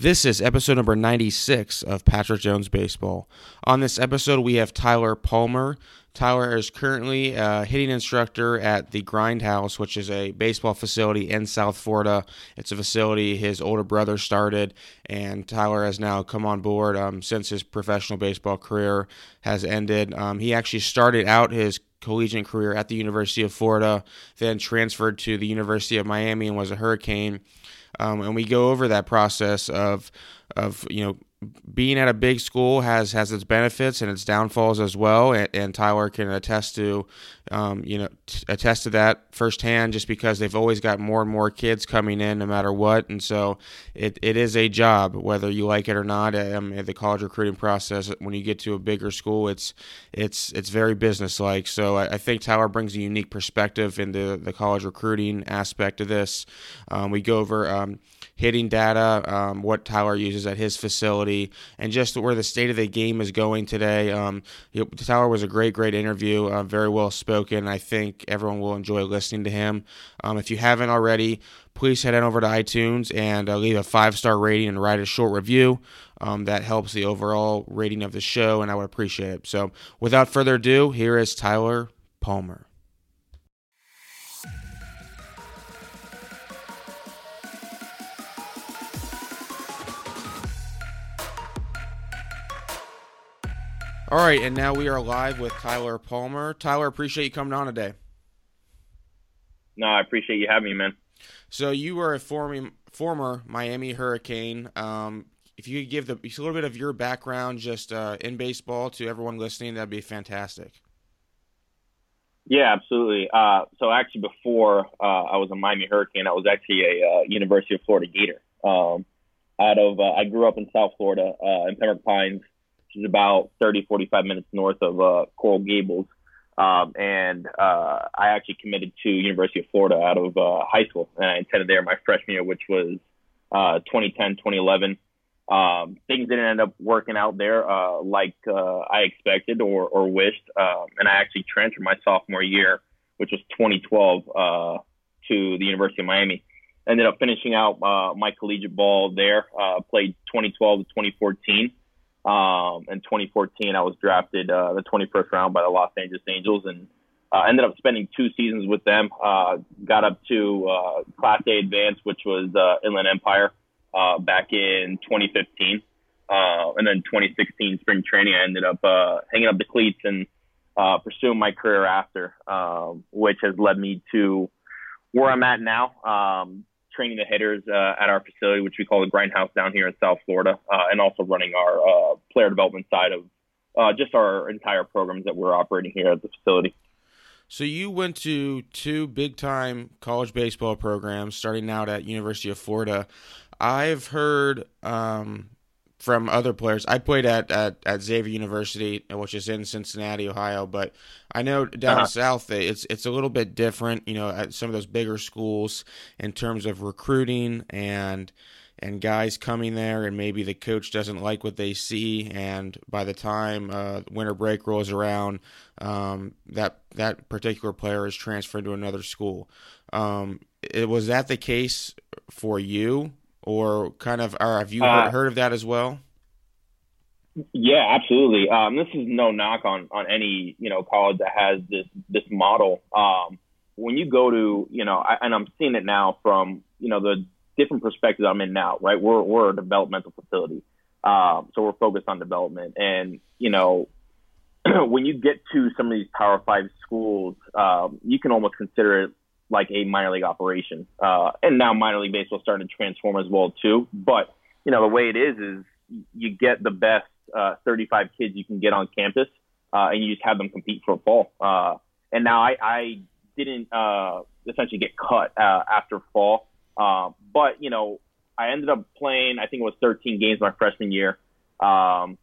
This is episode number 96 of Patrick Jones Baseball. On this episode, we have Tyler Palmer. Tyler is currently a hitting instructor at the Grindhouse, which is a baseball facility in South Florida. It's a facility his older brother started, and Tyler has now come on board um, since his professional baseball career has ended. Um, he actually started out his collegiate career at the University of Florida, then transferred to the University of Miami and was a Hurricane um, and we go over that process of of you know being at a big school has has its benefits and its downfalls as well, and, and Tyler can attest to, um, you know, t- attest to that firsthand, just because they've always got more and more kids coming in, no matter what, and so it, it is a job, whether you like it or not. Um, the college recruiting process, when you get to a bigger school, it's it's it's very businesslike. So I, I think Tyler brings a unique perspective into the college recruiting aspect of this. Um, we go over um, hitting data, um, what Tyler uses at his facility, and just where the state of the game is going today. Um, Tyler was a great, great interview, uh, very well spoken. I think everyone will enjoy listening to him. Um, if you haven't already, please head on over to iTunes and uh, leave a five star rating and write a short review. Um, that helps the overall rating of the show, and I would appreciate it. So, without further ado, here is Tyler Palmer. All right, and now we are live with Tyler Palmer. Tyler, appreciate you coming on today. No, I appreciate you having me, man. So you were a former former Miami Hurricane. Um, if you could give the a little bit of your background just uh, in baseball to everyone listening, that'd be fantastic. Yeah, absolutely. Uh, so actually, before uh, I was a Miami Hurricane, I was actually a uh, University of Florida Gator. Um, out of uh, I grew up in South Florida uh, in Pembroke Pines which is about 30, 45 minutes north of uh, Coral Gables. Um, and uh, I actually committed to University of Florida out of uh, high school, and I attended there my freshman year, which was uh, 2010, 2011. Um, things didn't end up working out there uh, like uh, I expected or, or wished, um, and I actually transferred my sophomore year, which was 2012, uh, to the University of Miami. Ended up finishing out my collegiate ball there. Played 2012 to 2014. Um, in 2014, I was drafted uh, the 21st round by the Los Angeles Angels and uh, ended up spending two seasons with them. Uh, got up to uh, Class A Advance, which was uh, Inland Empire, uh, back in 2015. Uh, and then 2016 spring training, I ended up uh, hanging up the cleats and uh, pursuing my career after, um, which has led me to where I'm at now. Um, training the hitters uh, at our facility, which we call the Grindhouse down here in South Florida, uh, and also running our uh, player development side of uh, just our entire programs that we're operating here at the facility. So you went to two big time college baseball programs, starting out at University of Florida. I've heard um, from other players. I played at, at, at Xavier University, which is in Cincinnati, Ohio, but I know down uh-huh. south it's it's a little bit different. You know, at some of those bigger schools in terms of recruiting and and guys coming there, and maybe the coach doesn't like what they see, and by the time uh, winter break rolls around, um, that that particular player is transferred to another school. Um, it, was that the case for you? Or kind of, or have you uh, heard of that as well? Yeah, absolutely. Um, this is no knock on on any you know college that has this this model. Um, when you go to you know, I, and I'm seeing it now from you know the different perspectives I'm in now. Right, we're we're a developmental facility, um, so we're focused on development. And you know, when you get to some of these Power Five schools, um, you can almost consider it like a minor league operation. Uh, and now minor league baseball starting to transform as well too. But you know the way it is is you get the best uh, 35 kids you can get on campus, uh, and you just have them compete for a fall. Uh, and now I, I didn't uh, essentially get cut uh, after fall, uh, but you know I ended up playing. I think it was 13 games my freshman year. Um,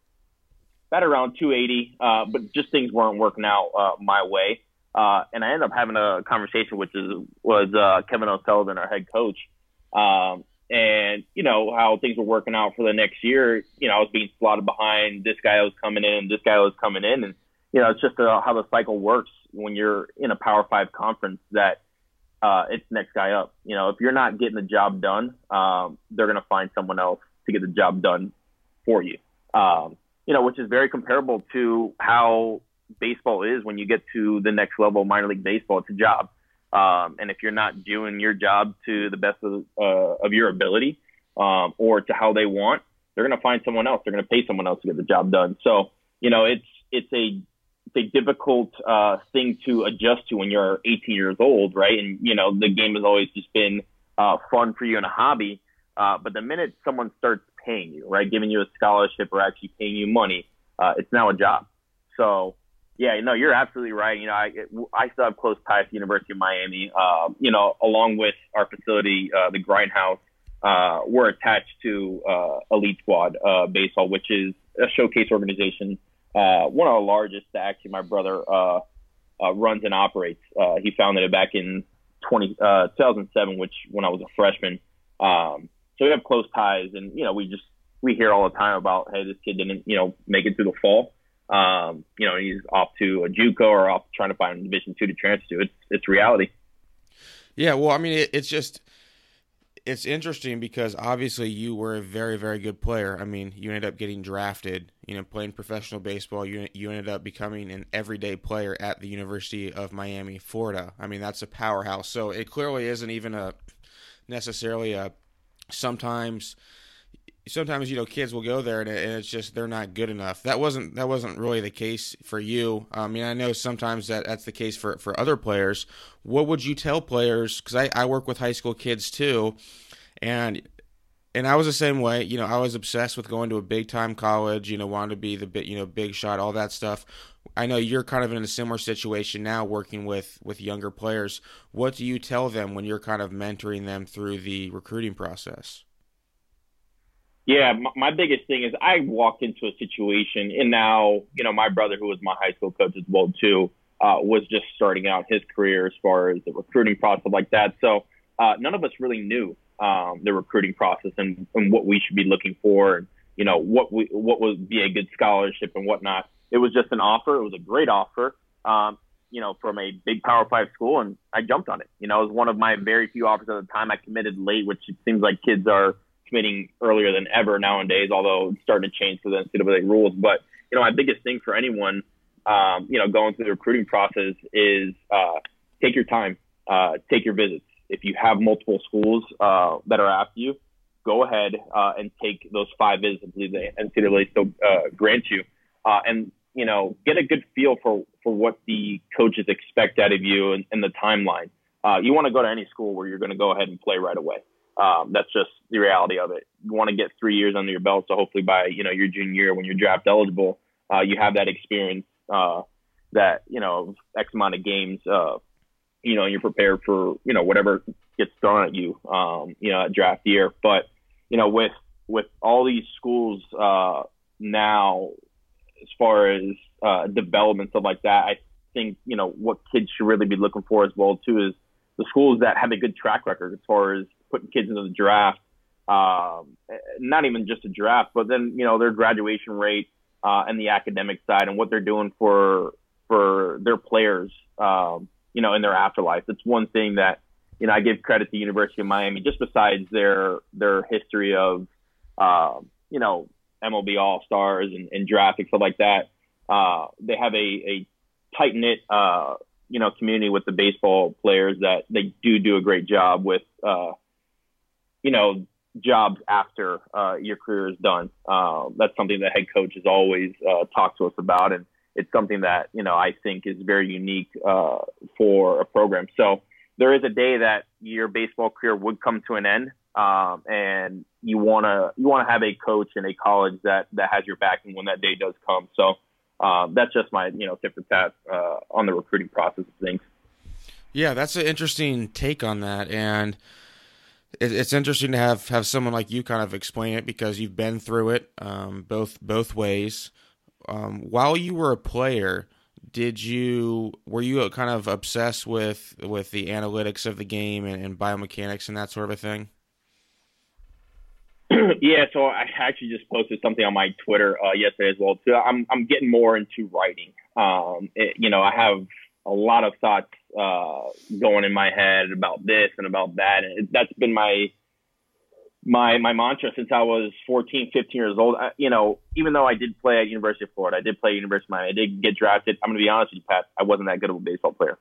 at around 280, uh, but just things weren't working out uh, my way. Uh, and I ended up having a conversation, which is was uh, Kevin O'Sullivan, our head coach, um, and you know how things were working out for the next year. You know, I was being slotted behind this guy was coming in, this guy was coming in, and you know it's just uh, how the cycle works when you're in a Power Five conference that uh, it's next guy up. You know, if you're not getting the job done, um, they're going to find someone else to get the job done for you. Um, you know, which is very comparable to how baseball is when you get to the next level, minor league baseball. It's a job, um, and if you're not doing your job to the best of, uh, of your ability um, or to how they want, they're going to find someone else. They're going to pay someone else to get the job done. So, you know, it's it's a it's a difficult uh, thing to adjust to when you're 18 years old, right? And you know, the game has always just been uh, fun for you and a hobby. Uh, but the minute someone starts paying you, right, giving you a scholarship or actually paying you money, uh, it's now a job. So, yeah, no, you're absolutely right. You know, I I still have close ties to the University of Miami. Uh, you know, along with our facility, uh, the Grindhouse, uh, we're attached to uh, Elite Squad uh, Baseball, which is a showcase organization, uh, one of the largest that actually my brother uh, uh, runs and operates. Uh, he founded it back in 20, uh, 2007, which when I was a freshman. Um, so we have close ties, and you know, we just we hear all the time about, hey, this kid didn't, you know, make it through the fall. Um, you know, he's off to a JUCO or off trying to find a Division two to transfer to. It's it's reality. Yeah, well, I mean, it, it's just it's interesting because obviously you were a very very good player. I mean, you ended up getting drafted. You know, playing professional baseball. You you ended up becoming an everyday player at the University of Miami, Florida. I mean, that's a powerhouse. So it clearly isn't even a necessarily a sometimes sometimes you know kids will go there and, it's just they're not good enough. That wasn't that wasn't really the case for you. I mean, I know sometimes that that's the case for for other players. What would you tell players? Because I I work with high school kids too, and and I was the same way. You know, I was obsessed with going to a big time college. You know, wanted to be the bit you know big shot, all that stuff. I know you're kind of in a similar situation now, working with with younger players. What do you tell them when you're kind of mentoring them through the recruiting process? Yeah, my, biggest thing is I walked into a situation, and now you know my brother, who was my high school coach as well too, uh, was just starting out his career as far as the recruiting process like that. So uh, none of us really knew um, the recruiting process and, and what we should be looking for, and you know what we what would be a good scholarship and whatnot. It was just an offer. It was a great offer. Um, you know, from a big Power Five school, and I jumped on it. You know, it was one of my very few offers at the time. I committed late, which it seems like kids are committing earlier than ever nowadays, although it's starting to change for the NCAA rules. But, you know, my biggest thing for anyone, um, you know, going through the recruiting process is uh, take your time, uh, take your visits. If you have multiple schools uh, that are after you, go ahead uh, and take those five visits. I believe the NCAA still uh, grants you. Uh, and, you know, get a good feel for, for what the coaches expect out of you and, and the timeline. Uh, you want to go to any school where you're going to go ahead and play right away. Um, that's just the reality of it. You want to get three years under your belt, so hopefully by you know your junior year when you're draft eligible, uh, you have that experience uh, that you know X amount of games. Uh, you know, you're prepared for you know whatever gets thrown at you. Um, you know, at draft year, but you know with with all these schools uh, now, as far as uh, development stuff like that, I think you know what kids should really be looking for as well too is the schools that have a good track record as far as putting kids into the draft. Um, not even just a draft, but then you know their graduation rate uh, and the academic side and what they're doing for for their players. Um, you know, in their afterlife. It's one thing that you know I give credit to University of Miami just besides their their history of uh, you know MLB All Stars and, and drafting stuff like that. Uh, they have a, a tight knit uh, you know community with the baseball players that they do do a great job with uh, you know, jobs after uh, your career is done. Uh, that's something that head coaches always uh, talk to us about, and it's something that you know I think is very unique uh, for a program. So there is a day that your baseball career would come to an end, um, and you wanna you wanna have a coach in a college that that has your backing when that day does come. So. Uh, that's just my, you know, tip for tat uh, on the recruiting process of things. Yeah, that's an interesting take on that, and it's interesting to have have someone like you kind of explain it because you've been through it um, both both ways. Um, while you were a player, did you were you kind of obsessed with with the analytics of the game and, and biomechanics and that sort of a thing? yeah, so I actually just posted something on my Twitter uh, yesterday as well too. I'm I'm getting more into writing. Um, it, you know, I have a lot of thoughts uh, going in my head about this and about that, and it, that's been my my my mantra since I was 14, 15 years old. I, you know, even though I did play at University of Florida, I did play at University of Miami, I did get drafted. I'm going to be honest with you, Pat. I wasn't that good of a baseball player.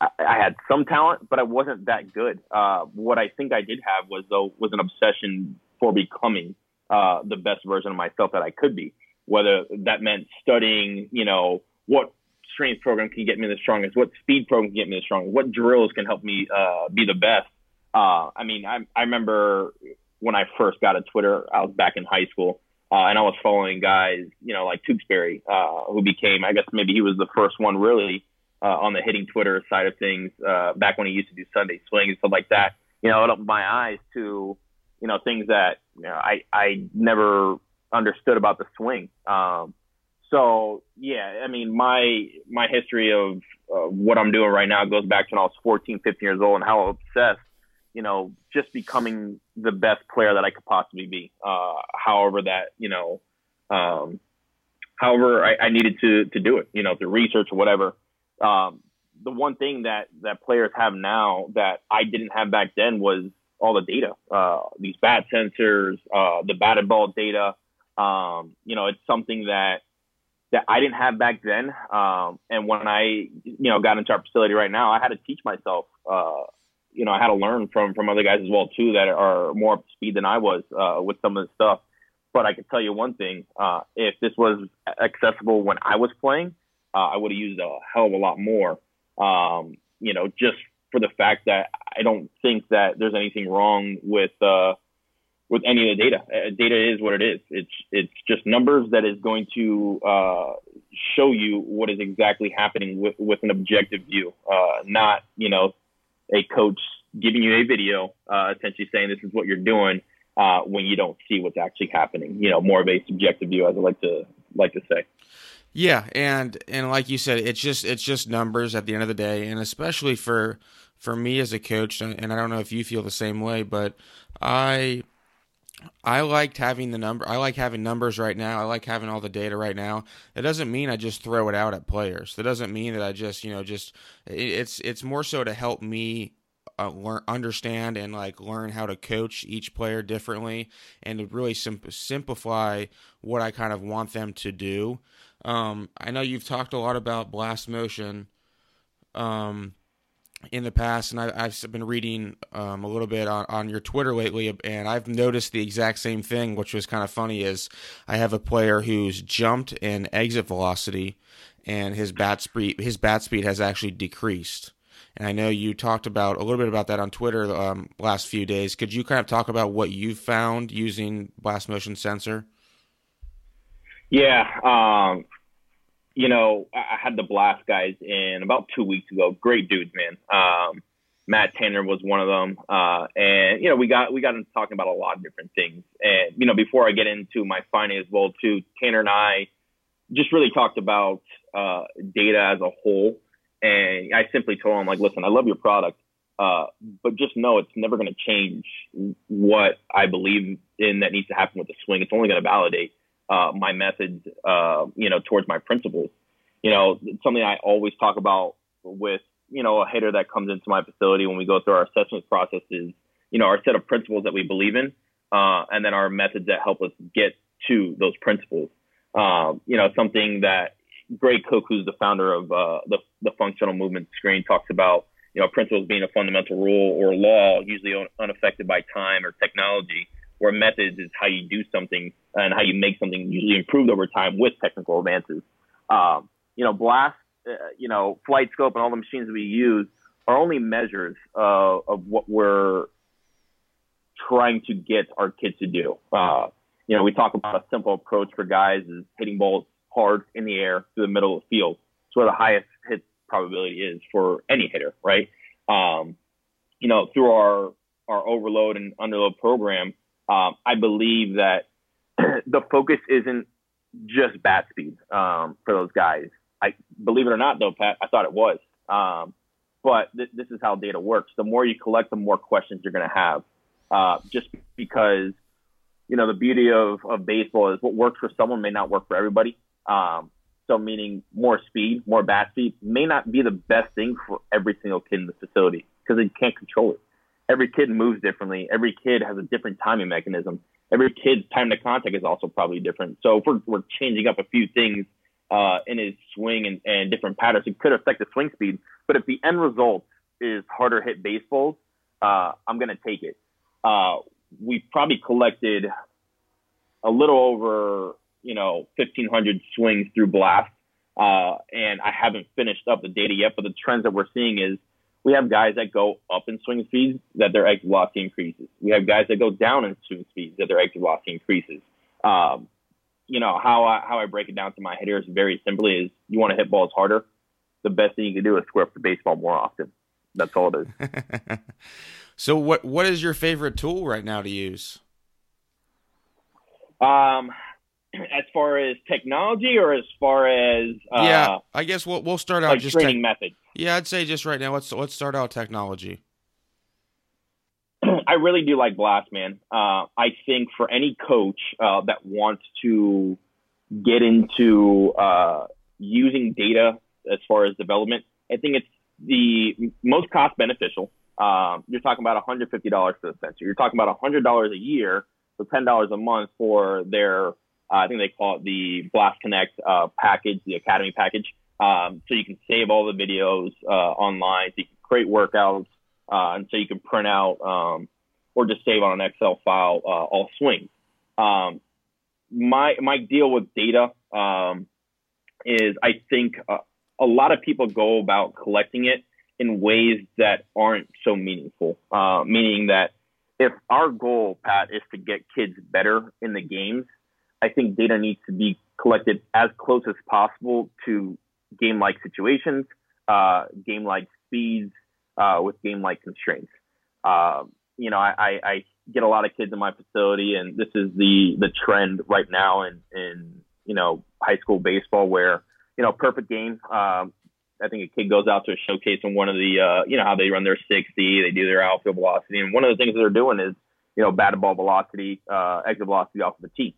I, I had some talent, but I wasn't that good. Uh, what I think I did have was though was an obsession for becoming uh, the best version of myself that I could be. Whether that meant studying, you know, what strength program can get me the strongest, what speed program can get me the strongest, what drills can help me uh, be the best uh, I mean, I, I remember when I first got a Twitter, I was back in high school, uh, and I was following guys, you know, like Tewksbury, uh, who became, I guess maybe he was the first one really uh, on the hitting Twitter side of things uh, back when he used to do Sunday swing and stuff like that. You know, it opened my eyes to, you know, things that you know I I never understood about the swing. Um, so yeah, I mean, my my history of uh, what I'm doing right now goes back to when I was 14, 15 years old, and how obsessed you know, just becoming the best player that I could possibly be. Uh, however, that you know, um, however I, I, needed to to do it, you know, through research or whatever. Um, the one thing that that players have now that I didn't have back then was all the data, uh, these bat sensors, uh, the batted ball data. Um, you know, it's something that that I didn't have back then. Um, and when I, you know, got into our facility right now, I had to teach myself uh, you know, I had to learn from from other guys as well too that are more up to speed than I was uh, with some of the stuff. But I can tell you one thing: uh, if this was accessible when I was playing, uh, I would have used a hell of a lot more. Um, you know, just for the fact that I don't think that there's anything wrong with uh, with any of the data. Uh, data is what it is. It's it's just numbers that is going to uh, show you what is exactly happening with with an objective view, uh, not you know a coach giving you a video, uh, essentially saying this is what you're doing uh, when you don't see what's actually happening. You know, more of a subjective view, as I like to like to say. Yeah, and and like you said, it's just it's just numbers at the end of the day, and especially for for me as a coach, and, and I don't know if you feel the same way, but I I liked having the number. I like having numbers right now. I like having all the data right now. It doesn't mean I just throw it out at players. That doesn't mean that I just you know just it's it's more so to help me uh, learn, understand, and like learn how to coach each player differently, and to really sim- simplify what I kind of want them to do. Um, I know you've talked a lot about blast motion. Um, in the past, and I, have been reading um, a little bit on, on your Twitter lately, and I've noticed the exact same thing, which was kind of funny. Is I have a player who's jumped in exit velocity, and his bat speed his bat speed has actually decreased. And I know you talked about a little bit about that on Twitter um, last few days. Could you kind of talk about what you found using blast motion sensor? Yeah, um, you know, I had the Blast guys in about two weeks ago. Great dudes, man. Um, Matt Tanner was one of them, uh, and you know, we got we got into talking about a lot of different things. And you know, before I get into my as well, too, Tanner and I just really talked about uh, data as a whole. And I simply told him, like, listen, I love your product, uh, but just know it's never going to change what I believe in that needs to happen with the swing. It's only going to validate uh, my methods, uh, you know, towards my principles. You know, something I always talk about with, you know, a hitter that comes into my facility when we go through our assessment process is, you know, our set of principles that we believe in, uh, and then our methods that help us get to those principles. Um, you know, something that Gray Cook, who's the founder of uh, the, the functional movement screen, talks about, you know, principles being a fundamental rule or law, usually unaffected by time or technology where methods is how you do something and how you make something usually improved over time with technical advances. Um, you know, blast, uh, you know, FlightScope and all the machines we use are only measures uh, of what we're trying to get our kids to do. Uh, you know, we talk about a simple approach for guys is hitting balls hard in the air through the middle of the field. It's where the highest hit probability is for any hitter, right? Um, you know, through our our overload and underload program, um, I believe that the focus isn't just bat speed um, for those guys. I believe it or not, though, Pat, I thought it was. Um, but th- this is how data works. The more you collect, the more questions you're going to have. Uh, just because, you know, the beauty of, of baseball is what works for someone may not work for everybody. Um, so meaning more speed, more bat speed may not be the best thing for every single kid in the facility because they can't control it. Every kid moves differently. Every kid has a different timing mechanism. Every kid's time to contact is also probably different. So if we're, we're changing up a few things uh, in his swing and, and different patterns, it could affect the swing speed. But if the end result is harder hit baseballs, uh, I'm going to take it. Uh, we probably collected a little over, you know, 1,500 swings through blast. Uh, and I haven't finished up the data yet, but the trends that we're seeing is we have guys that go up in swing speeds that their exit velocity increases. We have guys that go down in swing speeds that their exit velocity increases. Um, you know how I how I break it down to my hitters very simply is you want to hit balls harder. The best thing you can do is square up the baseball more often. That's all it is. so what what is your favorite tool right now to use? Um, as far as technology or as far as uh, yeah, I guess we'll we'll start out like just training te- methods. Yeah, I'd say just right now. Let's let's start out technology. I really do like Blast, man. Uh, I think for any coach uh, that wants to get into uh, using data as far as development, I think it's the most cost beneficial. Um, you're talking about $150 for the sensor. You're talking about $100 a year, so $10 a month for their, uh, I think they call it the Blast Connect uh, package, the Academy package. Um, so you can save all the videos uh, online, so you can create workouts, uh, and so you can print out um, or just save on an Excel file uh, all swings. Um, my my deal with data um, is I think uh, a lot of people go about collecting it in ways that aren't so meaningful. Meaning that if our goal, Pat, is to get kids better in the games, I think data needs to be collected as close as possible to game like situations, uh, game like speeds, uh, with game like constraints. Uh, you know, I, I, get a lot of kids in my facility, and this is the the trend right now in in you know high school baseball, where you know perfect game. Um, I think a kid goes out to a showcase in one of the uh, you know how they run their 60, they do their outfield velocity, and one of the things that they're doing is you know batted ball velocity, uh, exit velocity off of the tee.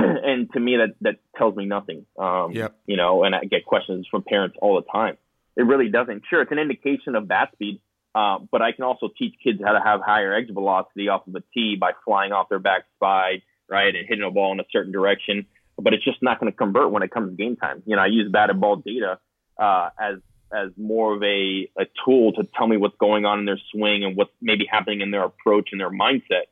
and to me, that that tells me nothing. Um, yep. You know, and I get questions from parents all the time. It really doesn't. Sure, it's an indication of bat speed, uh, but I can also teach kids how to have higher exit velocity off of a tee by flying off their back spide, right, and hitting a ball in a certain direction. But it's just not going to convert when it comes to game time. You know, I use batted ball data uh, as as more of a, a tool to tell me what's going on in their swing and what's maybe happening in their approach and their mindset,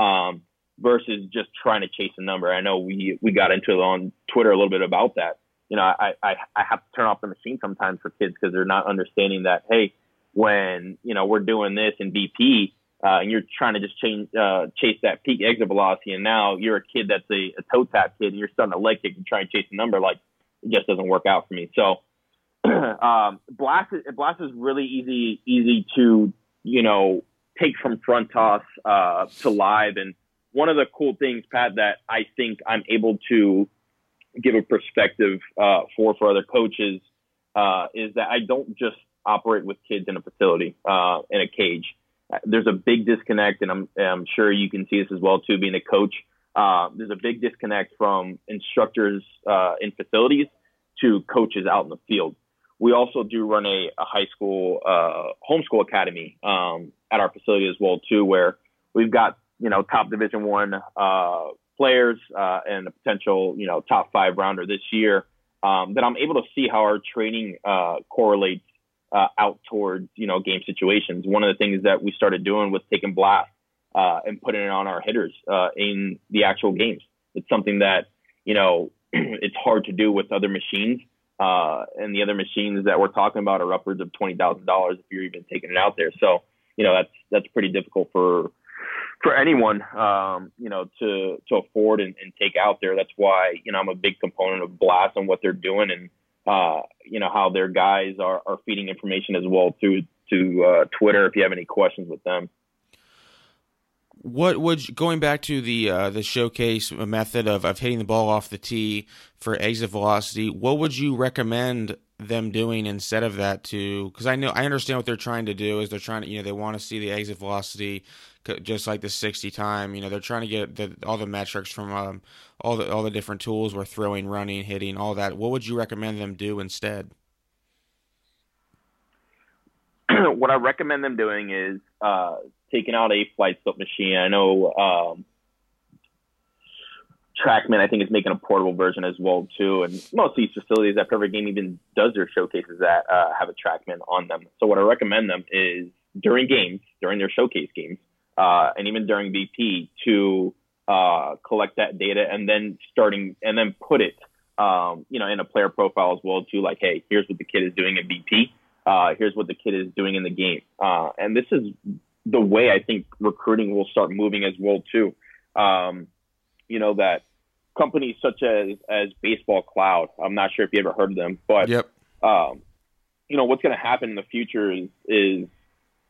um, versus just trying to chase a number. I know we we got into it on Twitter a little bit about that. You know, I I, I have to turn off the machine sometimes for kids because they're not understanding that. Hey, when you know we're doing this in BP uh, and you're trying to just change, uh, chase that peak exit velocity, and now you're a kid that's a, a toe tap kid and you're starting a leg kick and try and chase a number, like it just doesn't work out for me. So um, blast blast is really easy easy to you know take from front toss uh, to live, and one of the cool things, Pat, that I think I'm able to give a perspective uh, for for other coaches uh, is that I don't just operate with kids in a facility uh, in a cage. There's a big disconnect, and I'm, I'm sure you can see this as well too. Being a coach, uh, there's a big disconnect from instructors uh, in facilities to coaches out in the field. We also do run a, a high school uh, homeschool academy um, at our facility as well too, where we've got you know top Division One uh, players uh, and a potential you know top five rounder this year. Um, that I'm able to see how our training correlates uh, out towards you know game situations. One of the things that we started doing was taking blast uh, and putting it on our hitters uh, in the actual games. It's something that you know it's hard to do with other machines, uh, and the other machines that we're talking about are upwards of twenty thousand dollars if you're even taking it out there. So you know that's that's pretty difficult for for anyone, um, you know, to to afford and, and take out there. That's why you know I'm a big component of Blast and what they're doing and uh, you know, how their guys are, are feeding information as well through to uh, Twitter. If you have any questions with them. What would you, going back to the uh, the showcase method of, of hitting the ball off the tee for exit velocity? What would you recommend them doing instead of that? To because I know I understand what they're trying to do is they're trying to you know they want to see the exit velocity just like the 60 time. You know, they're trying to get the, all the metrics from um, all the all the different tools we're throwing, running, hitting, all that. What would you recommend them do instead? what I recommend them doing is uh, taking out a FlightScope machine. I know um, TrackMan, I think, is making a portable version as well too. And most of these facilities that Perfect Game even does their showcases that uh, have a TrackMan on them. So what I recommend them is during games, during their showcase games, uh, and even during BP, to uh, collect that data and then starting and then put it, um, you know, in a player profile as well too. Like, hey, here's what the kid is doing in BP. Uh, here's what the kid is doing in the game. Uh, and this is the way I think recruiting will start moving as well too. Um, you know that companies such as as Baseball Cloud. I'm not sure if you ever heard of them, but yep. um, you know what's going to happen in the future is is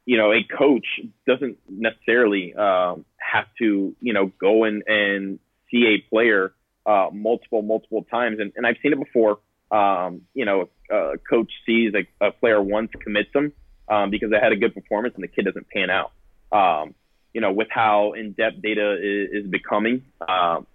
you know a coach doesn't necessarily um, have to you know go in and see a player uh, multiple multiple times, and, and I've seen it before. Um, you know, a coach sees a, a player once, commits them um, because they had a good performance, and the kid doesn't pan out. Um, you know, with how in-depth data is, is becoming, um,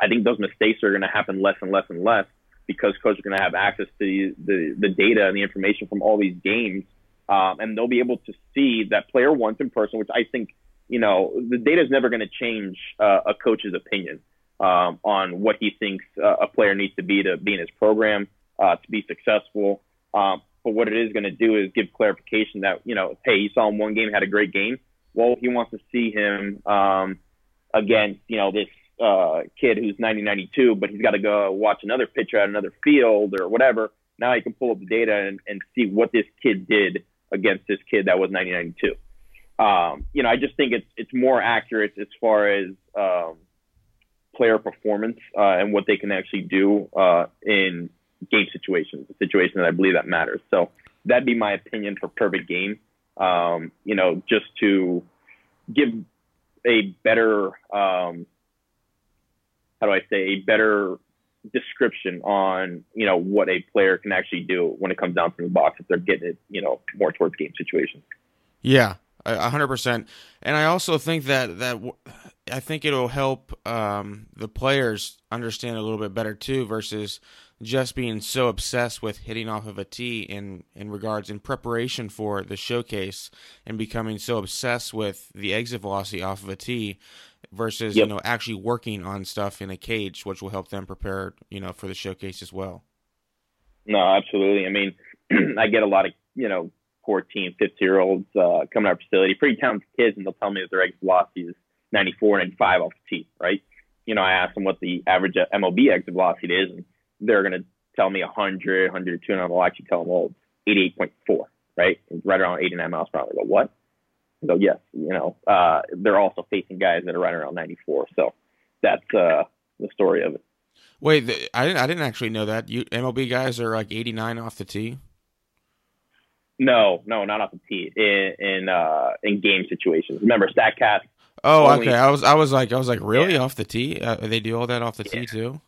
I think those mistakes are going to happen less and less and less because coaches are going to have access to the, the, the data and the information from all these games. Um, and they'll be able to see that player once in person, which I think, you know, the data is never going to change uh, a coach's opinion um, on what he thinks uh, a player needs to be to be in his program, uh, to be successful. Um, but what it is going to do is give clarification that, you know, hey, you saw him one game, had a great game. Well, he wants to see him um, against, you know, this uh, kid who's 90 but he's got to go watch another pitcher at another field or whatever. Now he can pull up the data and, and see what this kid did against this kid that was 90 Um, you know, I just think it's it's more accurate as far as um, player performance uh, and what they can actually do uh, in game situations, a situation that I believe that matters. So that'd be my opinion for perfect game. Um, you know, just to give a better um, how do I say a better description on you know what a player can actually do when it comes down from the box if they're getting it you know more towards game situations. Yeah, a hundred percent. And I also think that that I think it'll help um, the players understand a little bit better too, versus just being so obsessed with hitting off of a tee in in regards in preparation for the showcase and becoming so obsessed with the exit velocity off of a tee versus yep. you know actually working on stuff in a cage, which will help them prepare you know for the showcase as well. No, absolutely. I mean, I get a lot of you know 14, 15 year olds uh, coming to our facility, pretty talented kids, and they'll tell me that their exit velocity is 94, and 95 off the tee, right? You know, I ask them what the average MLB exit velocity is, and they're going to tell me 100, 102, and I'll actually tell them, well, 88.4, right? It's right around 89 miles per hour. I go, what? So yes, you know, uh, they're also facing guys that are right around 94. So that's uh, the story of it. Wait, the, I didn't. I didn't actually know that. You MLB guys are like 89 off the tee. No, no, not off the tee. In in uh, in game situations. Remember, Statcast. Oh, only, okay. I was I was like I was like really yeah. off the tee. Uh, they do all that off the yeah. tee too.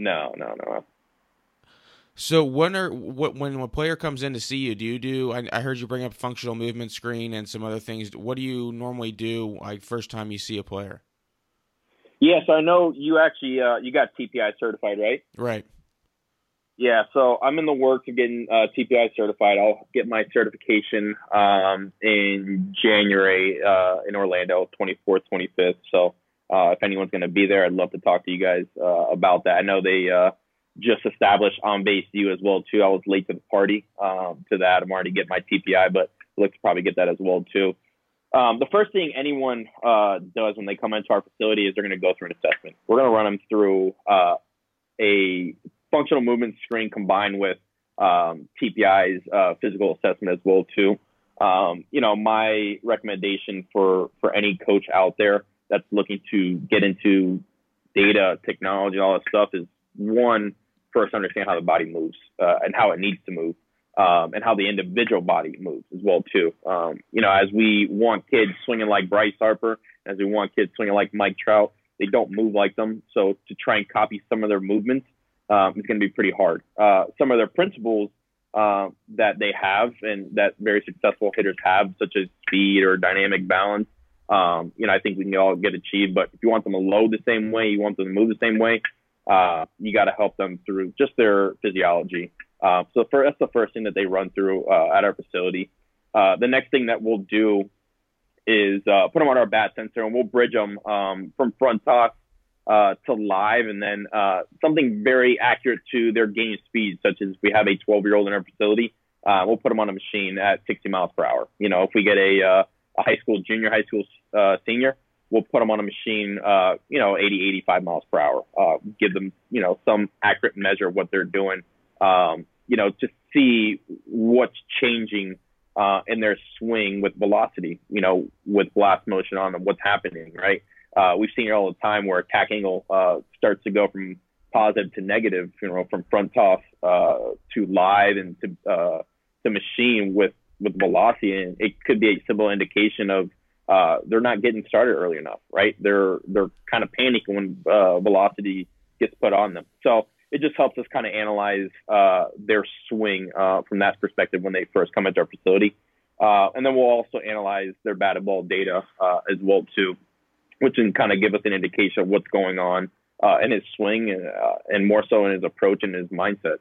No, no, no. So when are what when a player comes in to see you, do you do? I, I, heard you bring up functional movement screen and some other things. What do you normally do like first time you see a player? Yes, I know you actually uh, you got TPI certified, right? Right. Yeah, so I'm in the works of getting uh, TPI certified. I'll get my certification um, in January uh, in Orlando, 24th, 25th. So uh, if anyone's going to be there, I'd love to talk to you guys uh, about that. I know they uh, just established OnBaseU as well too. I was late to the party um, to that. I'm already getting my TPI, but look to probably get that as well too. Um, the first thing anyone uh, does when they come into our facility is they're going to go through an assessment. We're going to run them through uh, a functional movement screen combined with um, TPI's uh, physical assessment as well too. Um, you know, my recommendation for for any coach out there that's looking to get into data, technology, all that stuff is one first understand how the body moves uh, and how it needs to move, um, and how the individual body moves as well too. Um, you know, as we want kids swinging like Bryce Harper, as we want kids swinging like Mike Trout, they don't move like them. So to try and copy some of their movements um, is going to be pretty hard. Uh, some of their principles uh, that they have and that very successful hitters have, such as speed or dynamic balance. Um, you know, I think we can all get achieved. But if you want them to load the same way, you want them to move the same way, uh, you got to help them through just their physiology. Uh, so for, that's the first thing that they run through uh, at our facility. uh, the next thing that we'll do is uh, put them on our bat sensor and we'll bridge them um, from front toss uh, to live and then something very accurate to their game speed, such as we have a 12 year old in our facility. We'll put them on a machine at 60 miles per hour. You know, if we get a, a high school junior, high school uh, senior, we'll put them on a machine, uh, you know, 80, 85 miles per hour. Uh, give them, you know, some accurate measure of what they're doing. Um, you know, to see what's changing uh, in their swing with velocity. You know, with blast motion on them, what's happening, right? Uh, we've seen it all the time where attack angle uh, starts to go from positive to negative, you know, from front toss uh, to live and to uh, to machine with with velocity, and it could be a simple indication of uh, they're not getting started early enough, right? They're they're kind of panicking when uh, velocity gets put on them. So it just helps us kind of analyze uh, their swing uh, from that perspective when they first come into our facility, uh, and then we'll also analyze their batted ball data uh, as well too, which can kind of give us an indication of what's going on in his swing and, and more so in his approach and his mindset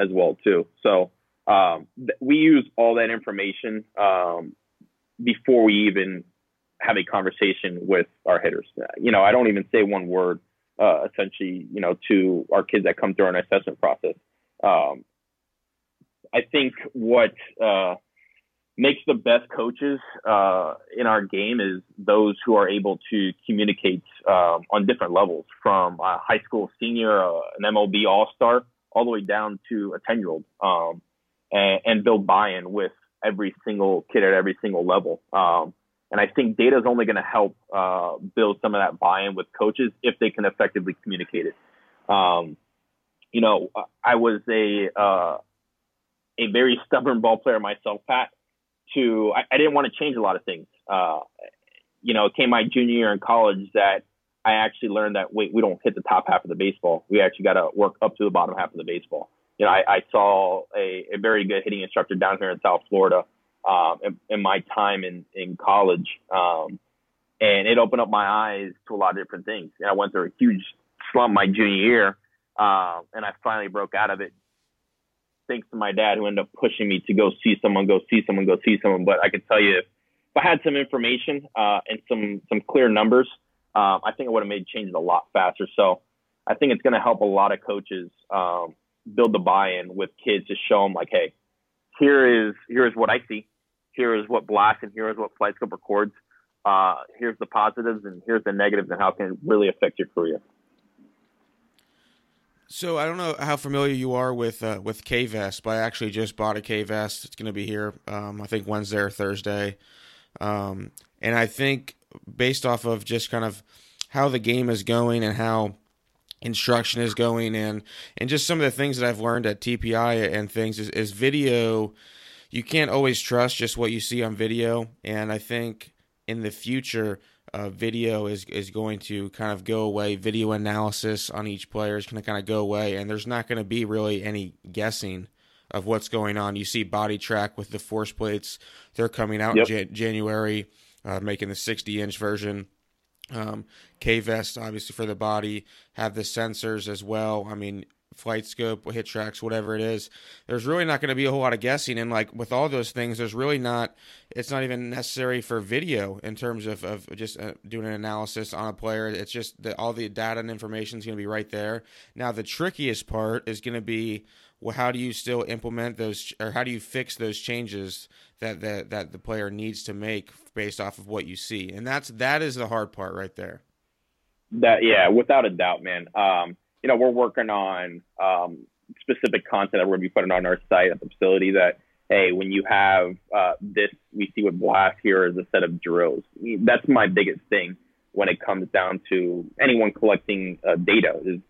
as well too. So um, th- we use all that information um, before we even have a conversation with our hitters. You know, I don't even say one word uh, essentially, you know, to our kids that come through our assessment process. Um, I think what uh, makes the best coaches uh, in our game is those who are able to communicate um, on different levels, from a high school senior, uh, an MLB All Star, all the way down to a ten year old, um, and, and, build buy-in with every single kid at every single level. Um, and I think data is only going to help uh, build some of that buy-in with coaches if they can effectively communicate it. Um, you know, I was a uh, a very stubborn ball player myself, Pat to I, I didn't want to change a lot of things. Uh, you know, it came my junior year in college that I actually learned that wait, we don't hit the top half of the baseball. We actually got to work up to the bottom half of the baseball. You know, I, I saw a, a very good hitting instructor down here in South Florida um, in, in my time in in college, um, and it opened up my eyes to a lot of different things. And I went through a huge slump my junior year, uh, and I finally broke out of it thanks to my dad who ended up pushing me to go see someone, go see someone, go see someone. But I can tell you, if, if I had some information uh, and some some clear numbers, um, I think it would have made changes a lot faster. So I think it's going to help a lot of coaches um, build the buy-in with kids to show them like, hey, here is here is what I see, here is what Blast, and here is what FlightScope records. Uh, here's the positives and here's the negatives, and how it can really affect your career. So I don't know how familiar you are with uh, with K Vest, but I actually just bought a K Vest. It's going to be here, um, I think Wednesday or Thursday, um, and I think based off of just kind of how the game is going and how instruction is going and and just some of the things that I've learned at TPI and things is, is video. You can't always trust just what you see on video, and I think in the future uh, video is is going to kind of go away. Video analysis on each player is going to kind of go away, and there's not going to be really any guessing of what's going on. You see BodiTrak with the force plates; they're coming out yep. in Jan- January, uh, making the 60 inch version. Um, K Vest, obviously for the body, have the sensors as well. I mean, FlightScope, hit tracks, whatever it is, there's really not going to be a whole lot of guessing. And like with all those things, there's really not, it's not even necessary for video in terms of, of just uh, doing an analysis on a player. It's just that all the data and information is going to be right there. Now, the trickiest part is going to be, well, how do you still implement those, or how do you fix those changes that, that, that the player needs to make based off of what you see? And that's, that is the hard part right there. That, yeah, without a doubt, man. Um, you know, we're working on um, specific content that we're going to be putting on our site at the facility that, hey, when you have uh, this, we see with Blast here is a set of drills. That's my biggest thing when it comes down to anyone collecting uh, data is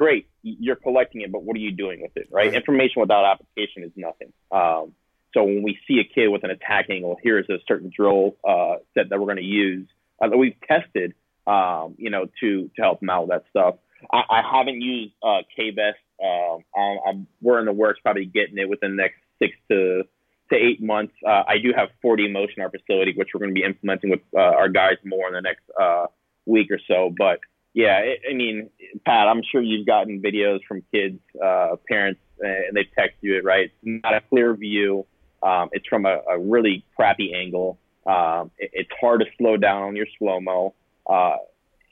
great. You're collecting it, but what are you doing with it, right? right. Information without application is nothing. Um, so when we see a kid with an attack angle, here's a certain drill uh, set that we're going to use uh, that we've tested, um, you know, to to help them out with that stuff. I, I haven't used uh, KVest. Um, I'm, I'm, we're in the works, probably getting it within the next six to to eight months. Uh, I do have 4D Motion in our facility, which we're going to be implementing with uh, our guys more in the next uh, week or so. But yeah, it, I mean, Pat, I'm sure you've gotten videos from kids, uh, parents, and they text you it, right? It's not a clear view. Um, it's from a, a really crappy angle. Um, it, it's hard to slow down on your slow mo. Uh,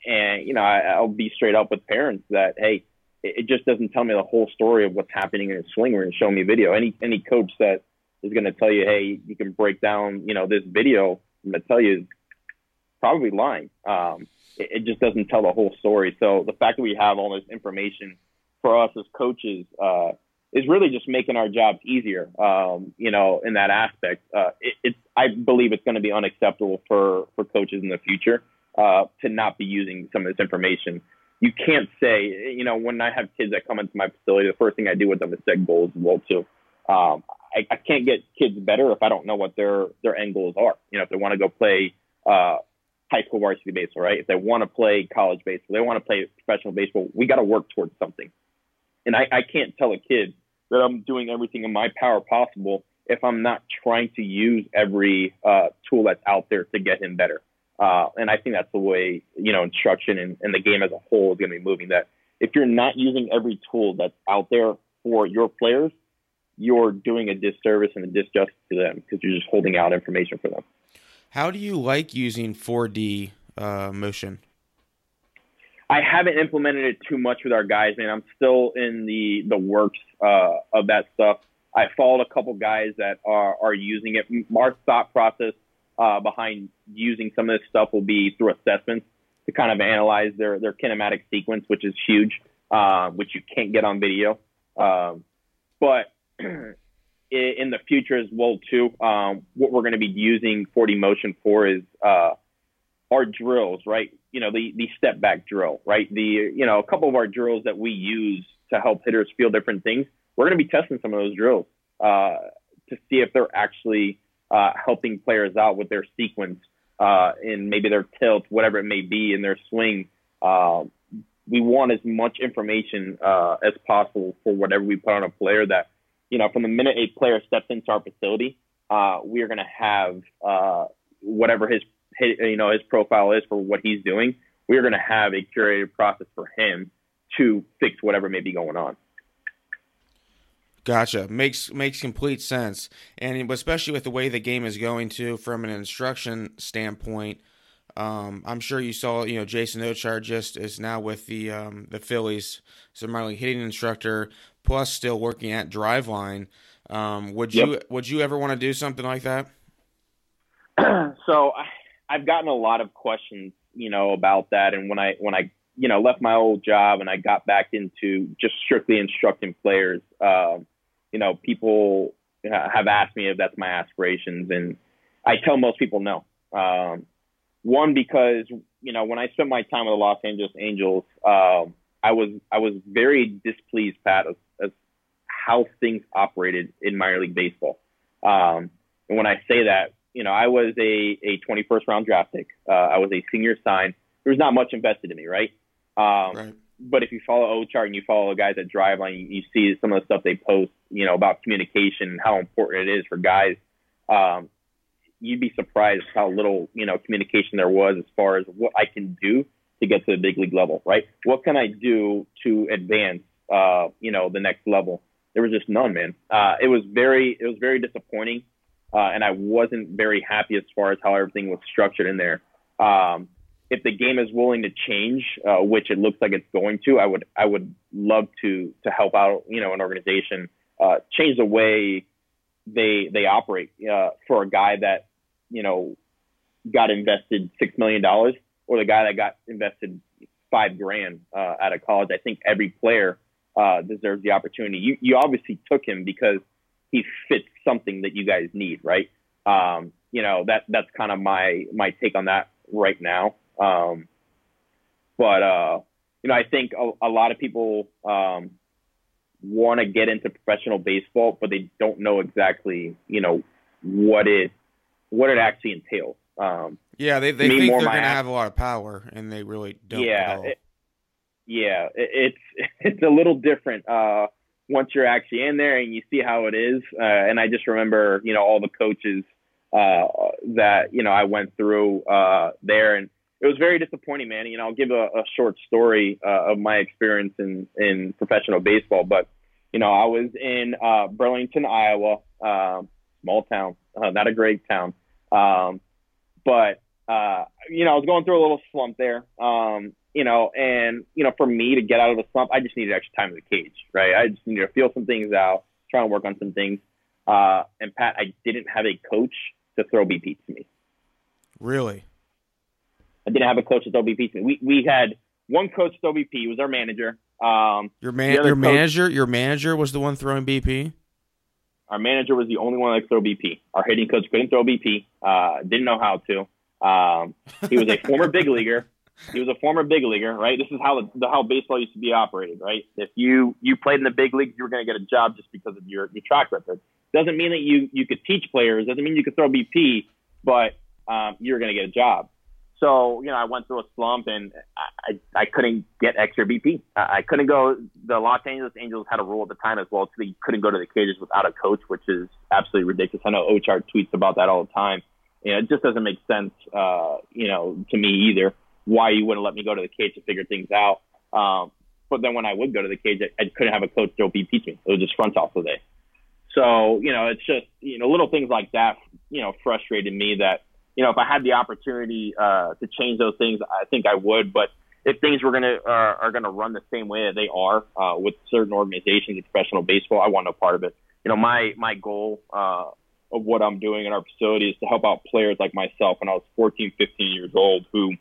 and you know, I, I'll be straight up with parents that hey, it, it just doesn't tell me the whole story of what's happening in a swing and show me video. Any any coach that is going to tell you, hey, you can break down, you know, this video, I'm going to tell you, probably lying. Um, it, it just doesn't tell the whole story. So the fact that we have all this information for us as coaches uh, is really just making our jobs easier. Um, you know, in that aspect, uh, it, it's I believe it's going to be unacceptable for for coaches in the future uh, to not be using some of this information. You can't say, you know, when I have kids that come into my facility, the first thing I do with them is set goals well too. Um, I, I can't get kids better if I don't know what their their end goals are. You know, if they want to go play uh, high school varsity baseball, right? If they want to play college baseball, they want to play professional baseball. We got to work towards something. And I, I can't tell a kid that I'm doing everything in my power possible if I'm not trying to use every uh, tool that's out there to get him better. Uh, and I think that's the way, you know, instruction and, and the game as a whole is going to be moving that if you're not using every tool that's out there for your players, you're doing a disservice and a disjustice to them because you're just holding out information for them. How do you like using 4D uh, motion? I haven't implemented it too much with our guys, man. I'm still in the the works uh, of that stuff. I followed a couple guys that are are using it. Our thought process uh, behind using some of this stuff will be through assessments to kind of analyze their their kinematic sequence, which is huge, uh, which you can't get on video. Um, but in the future as well too, um, what we're going to be using 4D motion for is uh, our drills, right? You know, the, the step back drill, right? The, you know, a couple of our drills that we use to help hitters feel different things. We're going to be testing some of those drills uh, to see if they're actually uh, helping players out with their sequence uh, in maybe their tilt, whatever it may be in their swing. Uh, we want as much information uh, as possible for whatever we put on a player that, you know, from the minute a player steps into our facility, uh, we are going to have uh, whatever his you know his profile is for what he's doing, we are going to have a curated process for him to fix whatever may be going on. Gotcha. Makes makes complete sense, and especially with the way the game is going to, from an instruction standpoint. Um, I'm sure you saw, you know, Jason Ochart just is now with the um, the Phillies, so minor league hitting instructor, plus still working at Driveline. Um, would yep. you would you ever want to do something like that? so I've gotten a lot of questions, you know, about that. And when I when I you know left my old job and I got back into just strictly instructing players, uh, you know, people have asked me if that's my aspirations, and I tell most people no. Um, one because you know when I spent my time with the Los Angeles Angels, um, I was I was very displeased, Pat, how things operated in minor league baseball. Um, and when I say that, you know, I was a, a 21st round draft pick. Uh, I was a senior sign. There was not much invested in me, right? Um, right. But if you follow Ochart and you follow the guys at Driveline, you, you see some of the stuff they post, you know, about communication and how important it is for guys. Um, you'd be surprised how little, you know, communication there was as far as what I can do to get to the big league level, right? What can I do to advance, uh, you know, the next level? There was just none, man. Uh, it was very, it was very disappointing uh, and I wasn't very happy as far as how everything was structured in there. Um, if the game is willing to change, uh, which it looks like it's going to, I would I would love to to help out you know an organization uh, change the way they they operate uh, for a guy that you know got invested six million dollars or the guy that got invested five grand uh, out of college. I think every player uh, deserves the opportunity. You you obviously took him because he fits something that you guys need, right? Um, you know that that's kind of my my take on that right now. Um, but uh, you know, I think a, a lot of people um, want to get into professional baseball, but they don't know exactly, you know, what it what it actually entails. Um, yeah, they, they think they're going to have a lot of power, and they really don't. Yeah, it, yeah, it, it's it's a little different. Uh, once you're actually in there and you see how it is. Uh, and I just remember, you know, all the coaches uh, that you know I went through uh, there, and it was very disappointing, man. You know, I'll give a, a short story uh, of my experience in in professional baseball, but you know, I was in uh, Burlington, Iowa. Um, small town, uh, not a great town. Um, but uh, you know, I was going through a little slump there. Um, you know, and you know, for me to get out of the slump, I just needed extra time in the cage, right? I just needed to feel some things out, try and work on some things. Uh, and Pat, I didn't have a coach to throw BP to me. Really? I didn't have a coach to throw BP to me. We we had one coach throw BP. He was our manager. Um, your man, your coach, manager, your manager was the one throwing BP. Our manager was the only one that could throw BP. Our hitting coach couldn't throw BP. Uh, didn't know how to. Um, he was a former big leaguer. He was a former big leaguer, right? This is how the, how baseball used to be operated, right? If you you played in the big leagues, you were going to get a job just because of your your track record. Doesn't mean that you you could teach players. Doesn't mean you could throw BP, but um, you're going to get a job. So, you know, I went through a slump and I, I couldn't get extra BP. I couldn't go. The Los Angeles Angels had a rule at the time as well, so they couldn't go to the cages without a coach, which is absolutely ridiculous. I know Ochart tweets about that all the time. You know, it just doesn't make sense, uh, you know, to me either, why you wouldn't let me go to the cage to figure things out. Um, but then when I would go to the cage, I, I couldn't have a coach throw BP to me. It was just front office day. So, you know, it's just, you know, little things like that, you know, frustrated me that, you know, if I had the opportunity uh, to change those things, I think I would. But if things were gonna uh, are gonna run the same way that they are uh, with certain organizations in professional baseball, I want no part of it. You know, my my goal uh, of what I'm doing in our facility is to help out players like myself when I was 14, 15 years old who,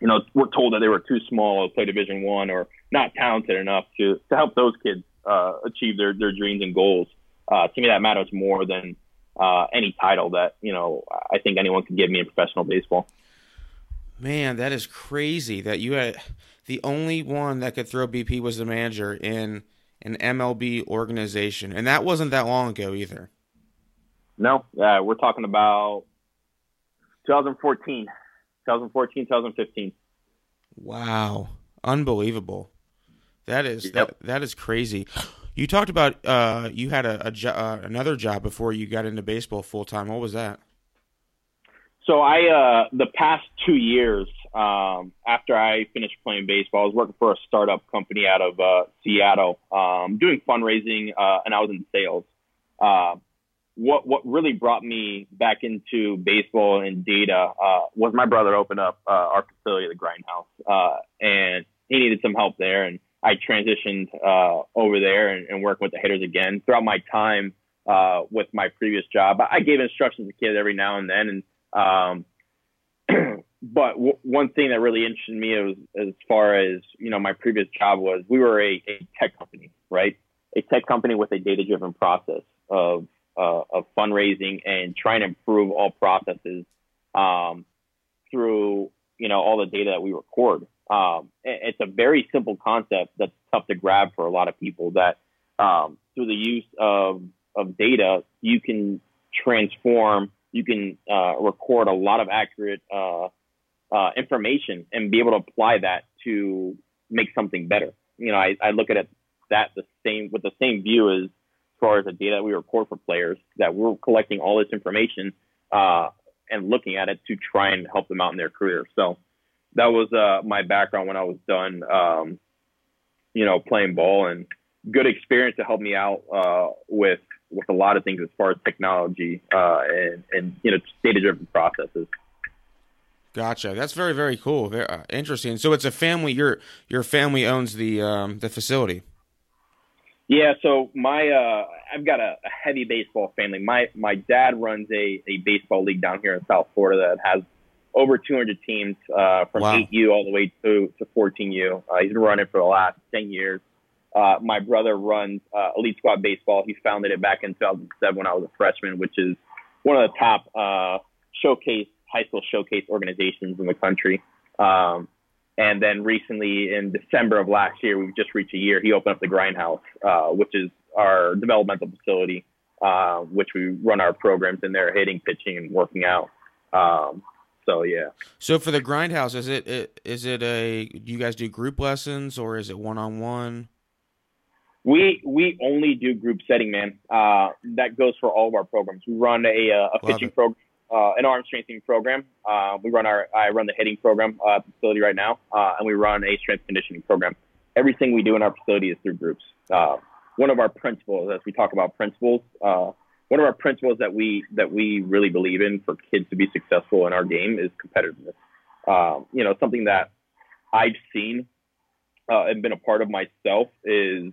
you know, were told that they were too small to play Division One or not talented enough to to help those kids uh, achieve their their dreams and goals. Uh, to me, that matters more than uh, any title that you know I think anyone could give me in professional baseball. Man, that is crazy that you had the only one that could throw BP was the manager in an MLB organization, and that wasn't that long ago either. No, uh, we're talking about 2014, 2014, 2015. Wow, unbelievable! That is yep. that that is crazy. You talked about uh, you had a, a jo- uh, another job before you got into baseball full time. What was that? So I uh, the past two years um, after I finished playing baseball, I was working for a startup company out of uh, Seattle, um, doing fundraising, uh, and I was in sales. What what really brought me back into baseball and data uh, was my brother opened up uh, our facility, the Grindhouse, uh, and he needed some help there, and I transitioned uh, over there and, and worked with the hitters again. Throughout my time uh, with my previous job, I gave instructions to kids every now and then. And um, but w- one thing that really interested me was as far as you know my previous job was we were a, a tech company, right? A tech company with a data-driven process of uh, of fundraising and trying to improve all processes um, through you know all the data that we record. Um, it's a very simple concept that's tough to grab for a lot of people. That um, through the use of of data, you can transform, you can uh, record a lot of accurate uh, uh, information and be able to apply that to make something better. You know, I, I look at it that the same with the same view as, as far as the data that we record for players, that we're collecting all this information uh, and looking at it to try and help them out in their career. So that was uh, my background when I was done, um, you know, playing ball and good experience to help me out uh, with with a lot of things as far as technology uh, and and you know data driven processes. Gotcha. That's very very cool. Very uh, interesting. So it's a family. Your your family owns the um, the facility. Yeah. So my uh, I've got a, a heavy baseball family. My my dad runs a, a baseball league down here in South Florida that has over 200 teams uh, from wow. 8U all the way to, to 14U. Uh, he's been running for the last 10 years. Uh, my brother runs uh, Elite Squad Baseball. He founded it back in 2007 when I was a freshman, which is one of the top uh, showcase high school showcase organizations in the country. Um, and then recently, in December of last year, we've just reached a year. He opened up the Grindhouse, uh, which is our developmental facility, uh, which we run our programs in there, hitting, pitching, and working out. Um, so yeah. So for the grindhouse, is it is it a do you guys do group lessons or is it one on one? We we only do group setting, man. Uh, that goes for all of our programs. We run a uh, a pitching program, uh, an arm strengthening program. Uh, we run our I run the hitting program uh, facility right now, uh, and we run a strength conditioning program. Everything we do in our facility is through groups. one of our principles, as we talk about principles, one of our principles that we that we really believe in for kids to be successful in our game is competitiveness. Um, you know, something that I've seen uh, and been a part of myself is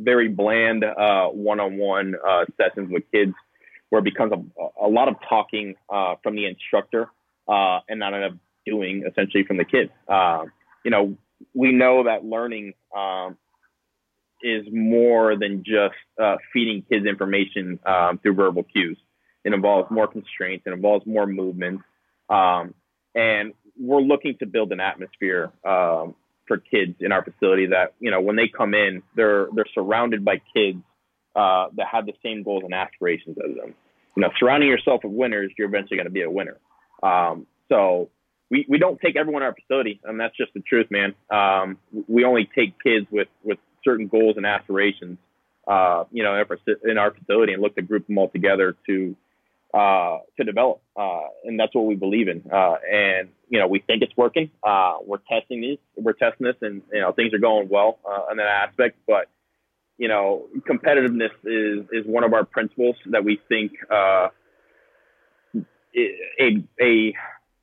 very bland uh, one-on-one uh, sessions with kids, where it becomes a, a lot of talking uh, from the instructor uh, and not enough doing essentially from the kids. Uh, you know, we know that learning um, is more than just uh, feeding kids information um, through verbal cues. It involves more constraints. It involves more movement, um, and we're looking to build an atmosphere um, for kids in our facility that you know when they come in, they're they're surrounded by kids uh, that have the same goals and aspirations as them. You know, surrounding yourself with winners, you're eventually going to be a winner. Um, so we, we don't take everyone in our facility, and that's just the truth, man. Um, we only take kids with, with certain goals and aspirations, uh, you know, in our facility, and look to group them all together to uh, to develop, uh, and that's what we believe in. Uh, and you know, we think it's working. Uh, we're testing these, we're testing this, and you know, things are going well uh, in that aspect. But you know, competitiveness is is one of our principles that we think a a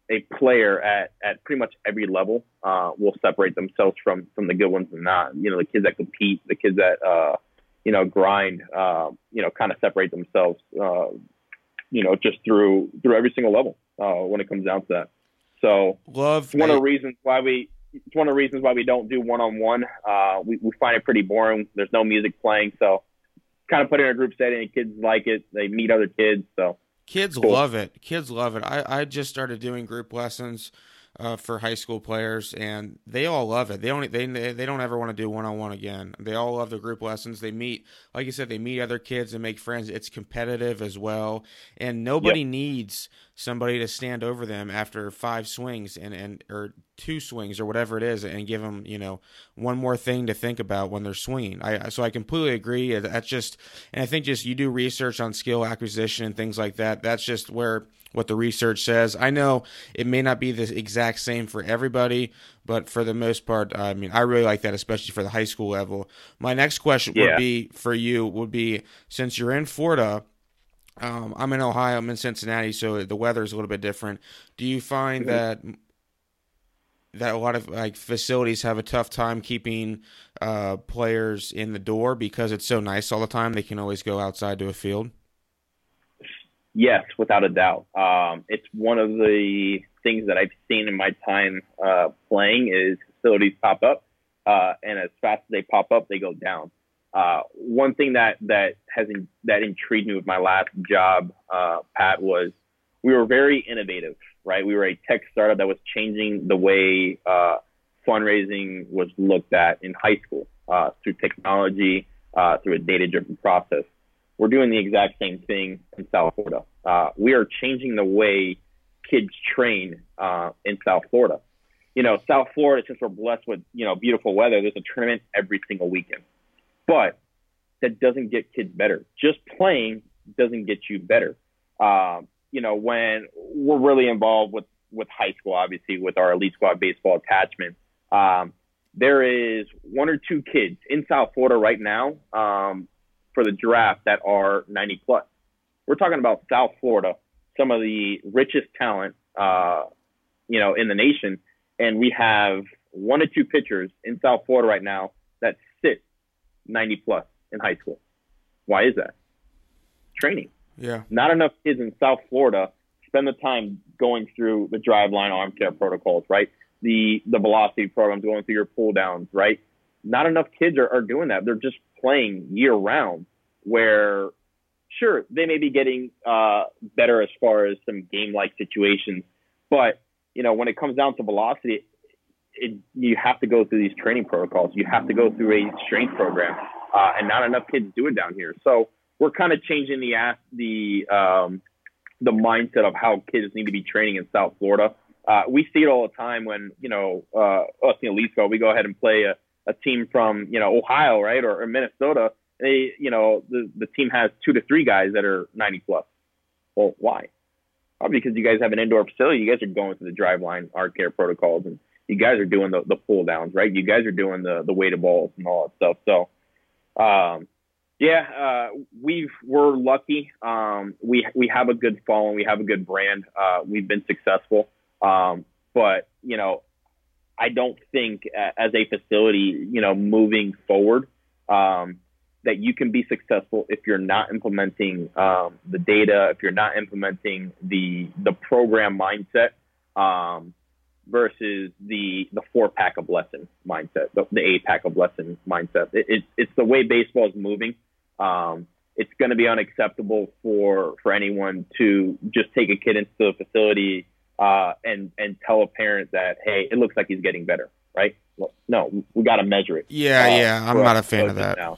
a player at, at pretty much every level uh, will separate themselves from from the good ones and not. You know, the kids that compete, the kids that uh, you know grind, uh, you know, kind of separate themselves. Uh, you know, just through through every single level uh, when it comes down to that. So, love one of the reasons why we. It's one of the reasons why we don't do one on one. We we find it pretty boring. There's no music playing, so kind of put in a group setting. And kids like it. They meet other kids, so Kids cool. love it. Kids love it. I, I just started doing group lessons uh, for high school players, and they all love it. They don't they they don't ever want to do one on one again. They all love the group lessons. They meet, like you said, they meet other kids and make friends. It's competitive as well, and nobody yep. needs somebody to stand over them after five swings and and or two swings or whatever it is and give them you know one more thing to think about when they're swinging i so i completely agree that's just and i think just you do research on skill acquisition and things like that that's just where what the research says. I know it may not be the exact same for everybody, but for the most part, I mean, I really like that, especially for the high school level. My next question yeah. would be for you would be since you're in Florida, um, I'm in Ohio, I'm in Cincinnati, so the weather is a little bit different. Do you find mm-hmm. that that a lot of like facilities have a tough time keeping uh, players in the door because it's so nice all the time? They can always go outside to a field. Yes, without a doubt. Um, it's one of the things that I've seen in my time uh, playing is facilities pop up, uh, and as fast as they pop up, they go down. Uh, one thing that that has in, that intrigued me with my last job, uh, Pat, was we were very innovative. Right, we were a tech startup that was changing the way uh, fundraising was looked at in high school uh, through technology, through a data-driven process we're doing the exact same thing in South Florida. Uh, we are changing the way kids train uh, in South Florida. You know, South Florida, since we're blessed with you know beautiful weather, there's a tournament every single weekend. But that doesn't get kids better. Just playing doesn't get you better. Um, you know, when we're really involved with with high school, obviously with our elite squad baseball attachment, um, there is one or two kids in South Florida right now um, for the draft that are 90 plus. We're talking about South Florida, some of the richest talent, uh, you know, in the nation, and we have one or two pitchers in South Florida right now that sit 90 plus in high school. Why is that? Training. Yeah. Not enough kids in South Florida spend the time going through the driveline arm care protocols, right? The the velocity programs, going through your pull downs, right? Not enough kids are, are doing that. They're just playing year round where sure they may be getting uh, better as far as some game like situations, but you know when it comes down to velocity, it, you have to go through these training protocols. You have to go through a strength program, uh, and not enough kids do it down here. So we're kind of changing the the um, the mindset of how kids need to be training in South Florida. Uh, we see it all the time when you know uh, us in Elite we go ahead and play a a team from you know Ohio, right, or, or Minnesota, they you know the the team has two to three guys that are 90 plus. Well, why? Probably because you guys have an indoor facility. You guys are going through the driveline arm care protocols, and you guys are doing the the pull downs, right? You guys are doing the the weighted balls and all that stuff. So, um, Yeah, uh, we've we're lucky. Um, we we have a good following. We have a good brand. Uh, we've been successful. Um, but you know, I don't think as a facility, you know, moving forward, um, that you can be successful if you're not implementing um, the data, if you're not implementing the the program mindset um, versus the the four pack of lesson mindset, the, the eight pack of lesson mindset. It, it, it's the way baseball is moving. Um, it's going to be unacceptable for for anyone to just take a kid into the facility uh, and and tell a parent that hey, it looks like he's getting better, right? Well, no, we got to measure it. Yeah, uh, yeah, I'm not a fan of that. Now.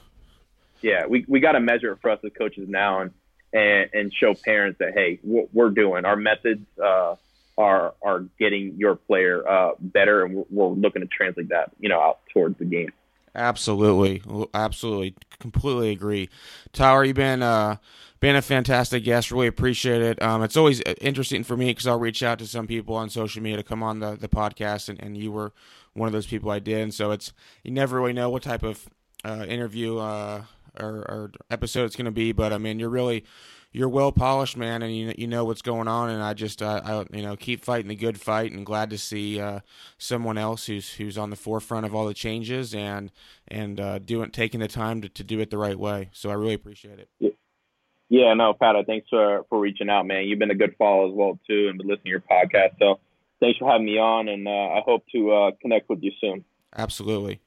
Yeah, we we got to measure it for us as coaches now and and and show parents that hey, what we're doing, our methods uh, are are getting your player uh, better, and we're, we're looking to translate that you know out towards the game. Absolutely, absolutely, completely agree. Tyler, you've been uh, been a fantastic guest. Really appreciate it. Um, it's always uh, interesting for me because I'll reach out to some people on social media to come on the, the podcast, and, and you were one of those people I did. And so it's you never really know what type of uh, interview uh, or, or episode it's going to be, but I mean, you're really you're well polished, man, and you you know what's going on. And I just uh, I you know keep fighting the good fight, and glad to see uh, someone else who's who's on the forefront of all the changes and and uh, doing taking the time to, to do it the right way. So I really appreciate it. Yeah, no, Pat, thanks for for reaching out, man. You've been a good follow as well too, and been listening to your podcast. So thanks for having me on, and uh, I hope to uh, connect with you soon. Absolutely.